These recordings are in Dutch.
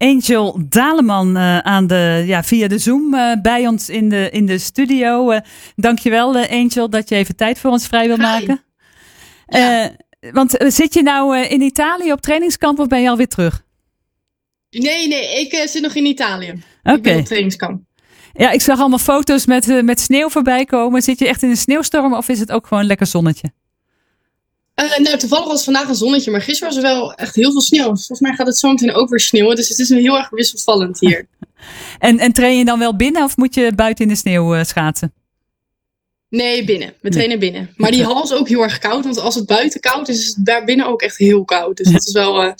Angel Daleman uh, aan de, ja, via de Zoom uh, bij ons in de, in de studio. Uh, dankjewel Angel dat je even tijd voor ons vrij wil maken. Ja. want zit je nou in Italië op trainingskamp of ben je alweer terug? Nee, nee, ik zit nog in Italië. Oké. Op trainingskamp. Ja, ik zag allemaal foto's met, met sneeuw voorbij komen. Zit je echt in een sneeuwstorm of is het ook gewoon lekker zonnetje? Uh, nou, toevallig was vandaag een zonnetje, maar gisteren was er wel echt heel veel sneeuw. Volgens mij gaat het zo meteen ook weer sneeuwen, dus het is heel erg wisselvallend hier. en, en train je dan wel binnen of moet je buiten in de sneeuw uh, schaatsen? Nee, binnen. We trainen binnen. Maar die hal is ook heel erg koud, want als het buiten koud is, is het daar binnen ook echt heel koud. Dus dat is wel uh,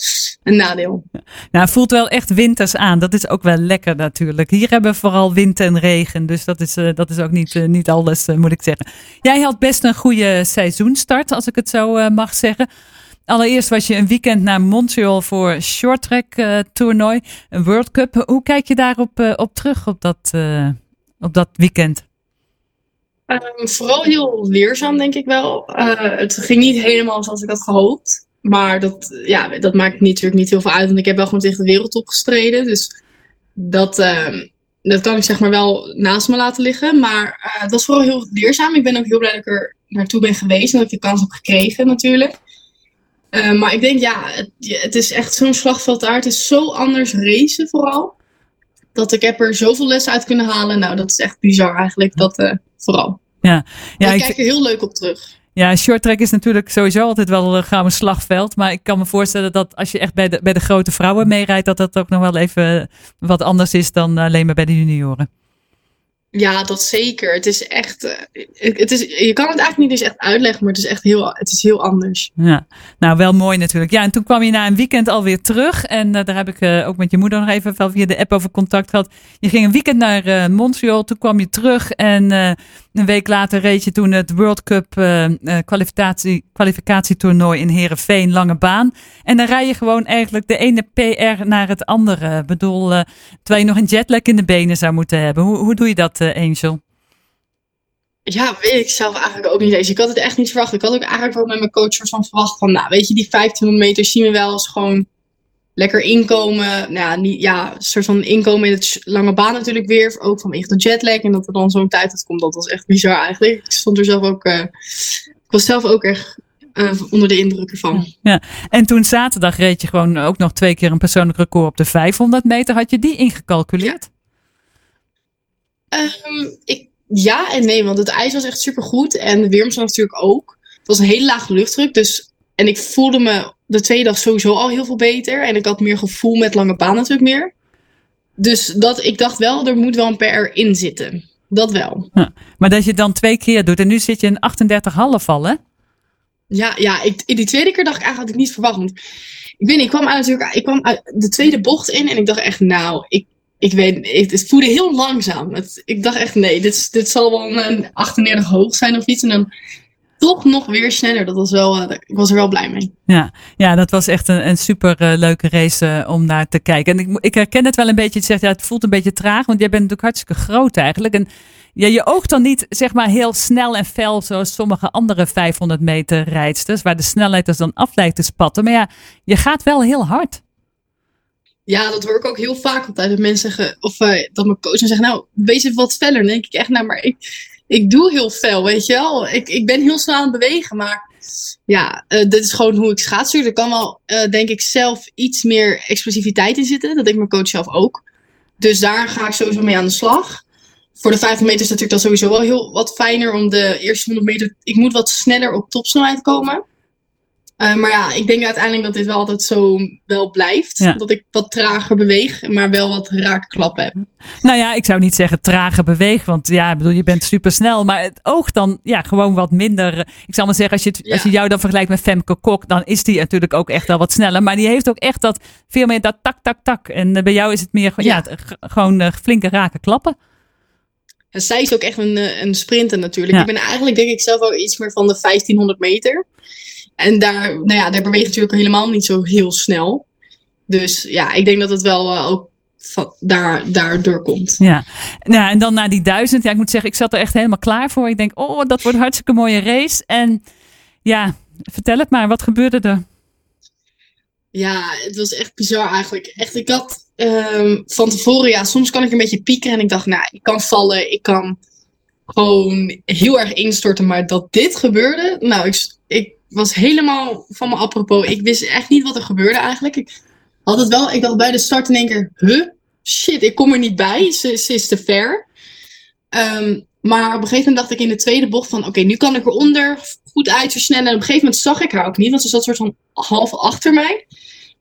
een nadeel. Nou, het voelt wel echt winters aan. Dat is ook wel lekker natuurlijk. Hier hebben we vooral wind en regen, dus dat is, uh, dat is ook niet, uh, niet alles, moet ik zeggen. Jij had best een goede seizoenstart, als ik het zo mag zeggen. Allereerst was je een weekend naar Montreal voor short track toernooi, een World Cup. Hoe kijk je daarop op terug op dat, op dat weekend? Um, vooral heel leerzaam, denk ik wel. Uh, het ging niet helemaal zoals ik had gehoopt. Maar dat, ja, dat maakt natuurlijk niet heel veel uit. Want ik heb wel gewoon tegen de wereldtop gestreden. Dus dat, uh, dat kan ik zeg maar wel naast me laten liggen. Maar dat was vooral heel leerzaam. Ik ben ook heel blij dat ik er naartoe ben geweest. En dat ik de kans heb gekregen natuurlijk. Uh, maar ik denk, ja, het, het is echt zo'n slagveld daar. Het is zo anders racen vooral. Dat ik heb er zoveel lessen uit kunnen halen. Nou, dat is echt bizar eigenlijk. Dat uh, vooral. Ja, ja ik kijk er heel leuk op terug. Ja, short track is natuurlijk sowieso altijd wel een gouden slagveld. Maar ik kan me voorstellen dat als je echt bij de, bij de grote vrouwen meerijdt, dat dat ook nog wel even wat anders is dan alleen maar bij de junioren. Ja, dat zeker. Het is echt. Uh, het is, je kan het eigenlijk niet eens echt uitleggen, maar het is echt heel, het is heel anders. Ja, nou wel mooi natuurlijk. Ja, en toen kwam je na een weekend alweer terug. En uh, daar heb ik uh, ook met je moeder nog even via de app over contact gehad. Je ging een weekend naar Montreal, toen kwam je terug. En een week later reed je toen het World Cup kwalificatie, kwalificatietoernooi in Heerenveen, lange baan. En dan rij je gewoon eigenlijk de ene PR naar het andere. Ik bedoel, terwijl je nog een jetlag in de benen zou moeten hebben. Hoe, hoe doe je dat? Angel? Ja, weet ik zelf eigenlijk ook niet eens. Ik had het echt niet verwacht. Ik had ook eigenlijk wel met mijn coach van verwacht van, nou, weet je, die 1500 meter zien we wel als gewoon lekker inkomen. Nou, ja, niet, ja, een soort van inkomen in het lange baan natuurlijk weer. Ook vanwege de jetlag. En dat er dan zo'n tijd uitkomt, dat was echt bizar eigenlijk. Ik stond er zelf ook, uh, ik was zelf ook echt uh, onder de indruk ervan. Ja, en toen zaterdag reed je gewoon ook nog twee keer een persoonlijk record op de 500 meter. Had je die ingecalculeerd? Ja. Um, ik, ja en nee, want het ijs was echt super goed en de weeromstand natuurlijk ook. Het was een hele lage luchtdruk, dus en ik voelde me de tweede dag sowieso al heel veel beter en ik had meer gevoel met lange baan natuurlijk meer. Dus dat, ik dacht wel, er moet wel een PR in zitten. Dat wel. Ja, maar dat je het dan twee keer doet en nu zit je in 38,5 al, hè? Ja, ja ik, in die tweede keer dacht ik eigenlijk had ik niet verwacht. Want ik weet niet, ik kwam, uit, natuurlijk, ik kwam uit de tweede bocht in en ik dacht echt, nou, ik, ik weet, het, het voelde heel langzaam. Het, ik dacht echt, nee, dit, dit zal wel een 38 hoog zijn of iets. En dan toch nog weer sneller. Dat was wel, uh, ik was er wel blij mee. Ja, ja dat was echt een, een super uh, leuke race uh, om naar te kijken. En ik, ik herken het wel een beetje. Je zegt, ja, het voelt een beetje traag, want jij bent natuurlijk hartstikke groot eigenlijk. En ja, je oogt dan niet zeg maar heel snel en fel zoals sommige andere 500 meter rijdsters, waar de snelheid dus dan af lijkt te spatten. Maar ja, je gaat wel heel hard. Ja, dat hoor ik ook heel vaak altijd. Dat mensen zeggen, of uh, dat mijn coach zeggen, nou, wees even wat feller. Dan denk ik echt, nou, maar ik, ik doe heel fel, weet je wel. Ik, ik ben heel snel aan het bewegen, maar ja, uh, dit is gewoon hoe ik schaatsen. Er kan wel, uh, denk ik, zelf iets meer explosiviteit in zitten. Dat denkt mijn coach zelf ook. Dus daar ga ik sowieso mee aan de slag. Voor de 50 meter is natuurlijk dan sowieso wel heel wat fijner om de eerste 100 meter. Ik moet wat sneller op topsnelheid komen. Uh, maar ja, ik denk uiteindelijk dat dit wel altijd zo wel blijft. Ja. Dat ik wat trager beweeg, maar wel wat raakklappen heb. Nou ja, ik zou niet zeggen trager beweeg. Want ja, ik bedoel, je bent super snel. Maar het oog dan ja, gewoon wat minder. Ik zal maar zeggen, als je, het, ja. als je jou dan vergelijkt met Femke Kok, dan is die natuurlijk ook echt wel wat sneller. Maar die heeft ook echt dat veel meer dat tak, tak, tak. En uh, bij jou is het meer ja. ja gewoon uh, flinke raken klappen. En zij is ook echt een, een sprinter natuurlijk. Ik ben eigenlijk denk ik zelf ook iets meer van de 1500 meter. En daar, nou ja, daar beweegt natuurlijk helemaal niet zo heel snel. Dus ja, ik denk dat het wel uh, ook van, daar, daardoor komt. Ja, nou, en dan naar die duizend. Ja, ik moet zeggen, ik zat er echt helemaal klaar voor. Ik denk, oh, dat wordt een hartstikke mooie race. En ja, vertel het maar, wat gebeurde er? Ja, het was echt bizar eigenlijk. Echt, ik had, ehm, van tevoren, ja, soms kan ik een beetje pieken en ik dacht, nou, ik kan vallen, ik kan gewoon heel erg instorten, maar dat dit gebeurde, nou, ik was helemaal van me apropos. Ik wist echt niet wat er gebeurde eigenlijk. Ik had het wel, ik dacht bij de start in één keer, huh, shit, ik kom er niet bij, ze, ze is te ver. Ehm, maar op een gegeven moment dacht ik in de tweede bocht van, oké, nu kan ik eronder goed uitversnellen. En op een gegeven moment zag ik haar ook niet, want ze zat soort van half achter mij.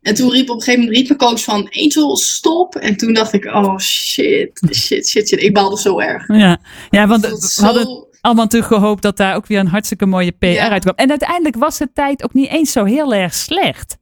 En toen riep op een gegeven moment riep mijn coach van Angel, stop. En toen dacht ik, oh shit, shit, shit, shit. Ik baalde zo erg. Ja, ja want we hadden allemaal natuurlijk gehoopt dat daar ook weer een hartstikke mooie PR ja. uitkwam. En uiteindelijk was de tijd ook niet eens zo heel erg slecht.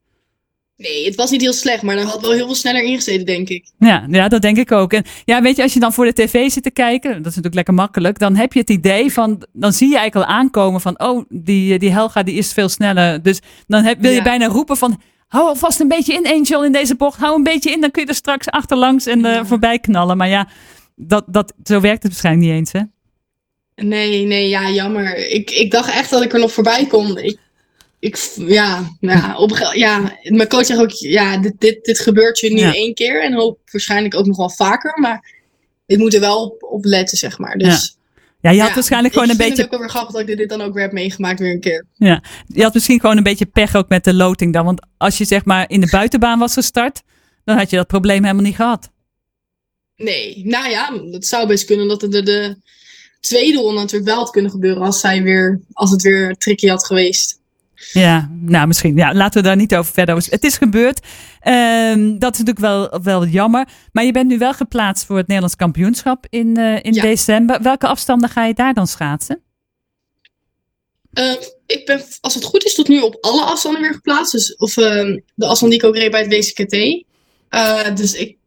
Nee, het was niet heel slecht, maar dan had wel heel veel sneller ingezeten, denk ik. Ja, ja, dat denk ik ook. En ja, weet je, als je dan voor de tv zit te kijken, dat is natuurlijk lekker makkelijk, dan heb je het idee van, dan zie je eigenlijk al aankomen van, oh, die, die Helga die is veel sneller. Dus dan heb, wil je bijna roepen van, hou alvast een beetje in, Angel, in deze bocht. Hou een beetje in, dan kun je er straks achterlangs en uh, voorbij knallen. Maar ja, dat, dat, zo werkt het waarschijnlijk niet eens, hè? Nee, nee, ja, jammer. Ik, ik dacht echt dat ik er nog voorbij kon. Ik, ik, ja, ja, op, ja, mijn coach zegt ook, ja, dit, dit, dit gebeurt je nu één keer en hoop waarschijnlijk ook nog wel vaker, maar ik moet er wel op, op letten, zeg maar. Dus, ja. je had waarschijnlijk gewoon een beetje. Ik vind het ook wel weer grappig dat ik dit dan ook weer heb meegemaakt weer een keer. Ja, je had misschien gewoon een beetje pech ook met de loting dan. Want als je zeg maar in de buitenbaan was gestart, dan had je dat probleem helemaal niet gehad. Nee, nou ja, het zou best kunnen dat het de, de tweede ronde natuurlijk wel had kunnen gebeuren als, zij weer, als het weer tricky had geweest. Ja, nou misschien. Ja, laten we daar niet over verder. Het is gebeurd. Um, dat is natuurlijk wel, wel jammer. Maar je bent nu wel geplaatst voor het Nederlands kampioenschap in, uh, in december. Welke afstanden ga je daar dan schaatsen? Uh, ik ben, als het goed is, tot nu op alle afstanden weer geplaatst. Dus, of uh, de afstand die ik ook reed bij het WCKT. Eh, dus ik,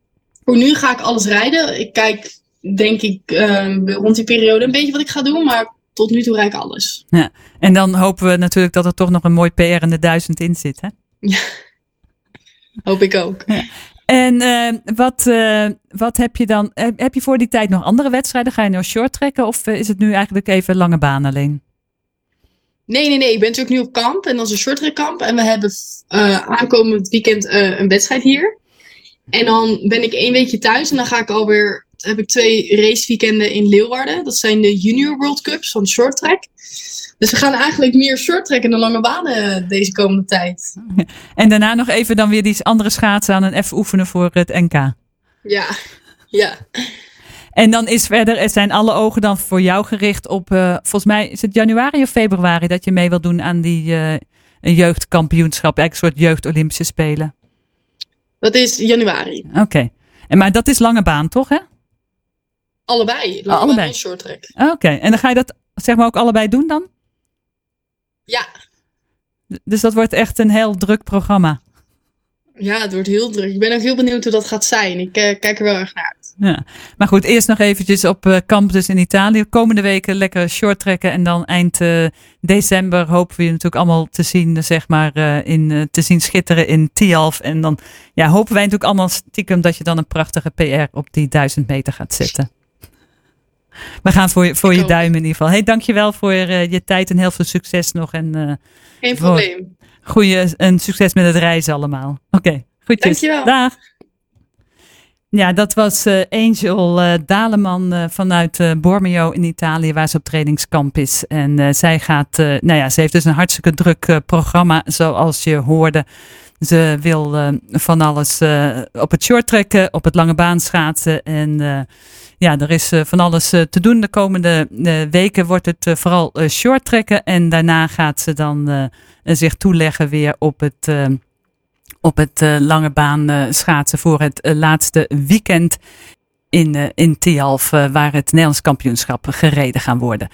voor nu ga ik alles rijden. Ik kijk, denk ik, ehm, rond die periode een beetje wat ik ga doen. Maar tot nu toe rijd ik alles. Ja. En dan hopen we natuurlijk dat er toch nog een mooi PR in de duizend in zit, hè? Ja, hoop ik ook. Ja. En uh, wat, uh, wat heb je dan? Heb je voor die tijd nog andere wedstrijden? Ga je nou short trekken of is het nu eigenlijk even lange baan alleen? Nee, nee, nee. Ik ben natuurlijk nu op kamp en dat is een short kamp. En we hebben uh, aankomend weekend een wedstrijd hier. En dan ben ik één weekje thuis en dan ga ik alweer heb ik twee raceweekenden in Leeuwarden. Dat zijn de Junior World Cups van short track. Dus we gaan eigenlijk meer short tracken dan lange banen deze komende tijd. En daarna nog even dan weer die andere schaatsen aan en even oefenen voor het NK. Ja, ja. En dan is verder, zijn alle ogen dan voor jou gericht op, uh, volgens mij is het januari of februari dat je mee wilt doen aan die uh, jeugdkampioenschap, eigenlijk een soort jeugd-Olympische Spelen. Dat is januari. Oké. En Maar dat is lange baan, toch hè? Allebei. Oh, allebei. En short track. Oké. En dan ga je dat zeg maar ook allebei doen dan? Ja. Dus dat wordt echt een heel druk programma. Ja, het wordt heel druk. Ik ben ook heel benieuwd hoe dat gaat zijn. Ik uh, kijk er wel erg naar uit. Ja. Maar goed, eerst nog eventjes op uh, campus in Italië. Komende weken lekker short trekken. En dan eind uh, december hopen we je natuurlijk allemaal te zien, zeg maar, in, te zien schitteren in Tialf. En dan ja, hopen wij natuurlijk allemaal stiekem dat je dan een prachtige PR op die duizend meter gaat zetten. We gaan voor je, voor je duim in ieder geval. Hey, dankjewel voor uh, je tijd en heel veel succes nog. En, uh, Geen probleem. Goeie, en succes met het reizen allemaal. Oké, okay, goedjes. Dankjewel. Dag. Ja, dat was uh, Angel uh, Daleman uh, vanuit Bormio in Italië, waar ze op trainingskamp is. En zij gaat, nou ja, ze heeft dus een hartstikke druk programma, zoals je hoorde. Ze wil van alles op het short trekken, op het lange baan schaatsen en ja, er is van alles te doen. De komende weken wordt het vooral short trekken. En daarna gaat ze dan zich toeleggen weer op het, op het lange baan schaatsen voor het laatste weekend in, in Tialf, waar het Nederlands kampioenschap gereden gaan worden.